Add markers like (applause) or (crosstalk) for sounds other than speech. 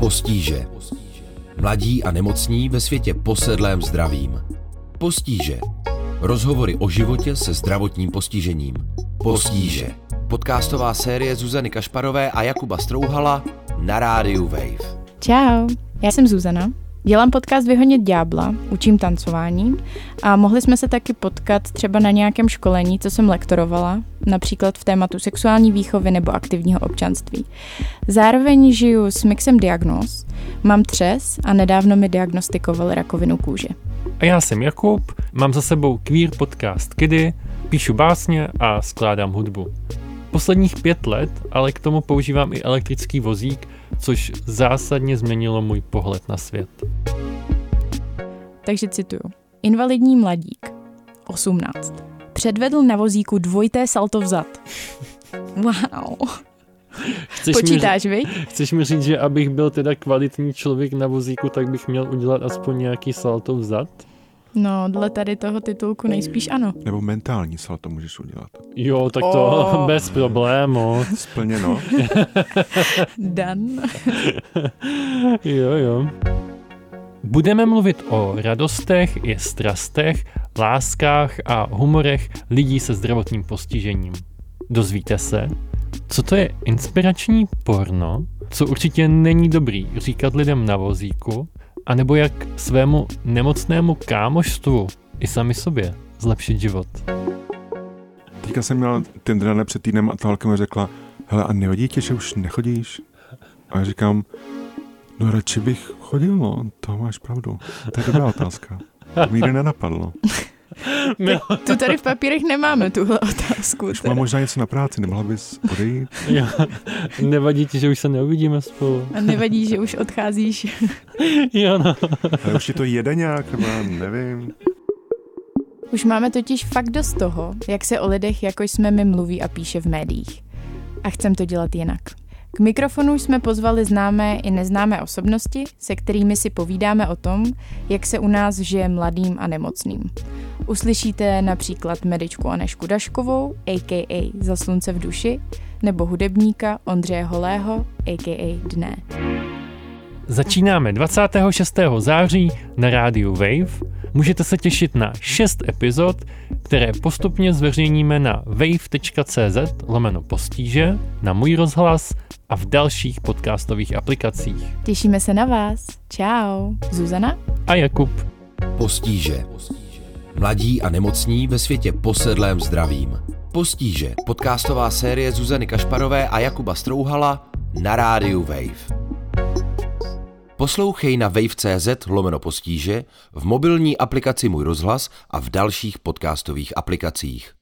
Postíže. Mladí a nemocní ve světě posedlém zdravím. Postíže. Rozhovory o životě se zdravotním postižením. Postíže. Podcastová série Zuzany Kašparové a Jakuba Strouhala na rádiu Wave. Čau, já jsem Zuzana. Dělám podcast Vyhonit ďábla, učím tancování a mohli jsme se taky potkat třeba na nějakém školení, co jsem lektorovala, například v tématu sexuální výchovy nebo aktivního občanství. Zároveň žiju s mixem diagnóz, mám třes a nedávno mi diagnostikovali rakovinu kůže. A já jsem Jakub, mám za sebou queer podcast Kiddy, píšu básně a skládám hudbu. Posledních pět let ale k tomu používám i elektrický vozík, což zásadně změnilo můj pohled na svět. Takže cituju. Invalidní mladík, 18. Předvedl na vozíku dvojité salto vzad. (laughs) Wow. Chceš Počítáš, mi, viď? Chceš mi říct, že abych byl teda kvalitní člověk na vozíku, tak bych měl udělat aspoň nějaký salto vzad? No, dle tady toho titulku nejspíš ano. Nebo mentální salto můžeš udělat. Jo, tak to oh. (laughs) bez problému. Splněno. (laughs) Dan. (laughs) jo, jo. Budeme mluvit o radostech i strastech, láskách a humorech lidí se zdravotním postižením. Dozvíte se, co to je inspirační porno, co určitě není dobrý říkat lidem na vozíku, anebo jak svému nemocnému kámoštvu i sami sobě zlepšit život. Teďka jsem měl ten den před týdnem a ta holka mi řekla, hele a nevadí tě, že už nechodíš? A já říkám, no radši bych chodil, no, to máš pravdu. To je dobrá otázka. To mi nenapadlo. (laughs) My... Tu tady v papírech nemáme tuhle otázku. Už mám možná něco na práci, nemohla bys odejít? (laughs) Jo. Nevadí ti, že už se neuvidíme spolu. A nevadí, že už odcházíš. (laughs) jo, no. Ale už ti to jede nějak, nebo nevím. Už máme totiž fakt dost toho, jak se o lidech, jako jsme my, mluví a píše v médiích. A chcem to dělat jinak. K mikrofonu jsme pozvali známé i neznámé osobnosti, se kterými si povídáme o tom, jak se u nás žije mladým a nemocným. Uslyšíte například medičku Anešku Daškovou, a.k.a. Za slunce v duši, nebo hudebníka Ondřeje Holého, a.k.a. Dne. Začínáme 26. září na rádiu Wave. Můžete se těšit na 6 epizod, které postupně zveřejníme na wave.cz lomeno postíže, na můj rozhlas a v dalších podcastových aplikacích. Těšíme se na vás. Ciao. Zuzana a Jakub. Postíže. Mladí a nemocní ve světě posedlém zdravím. Postíže. Podcastová série Zuzany Kašparové a Jakuba Strouhala na rádiu Wave. Poslouchej na wave.cz lomeno postíže, v mobilní aplikaci Můj rozhlas a v dalších podcastových aplikacích.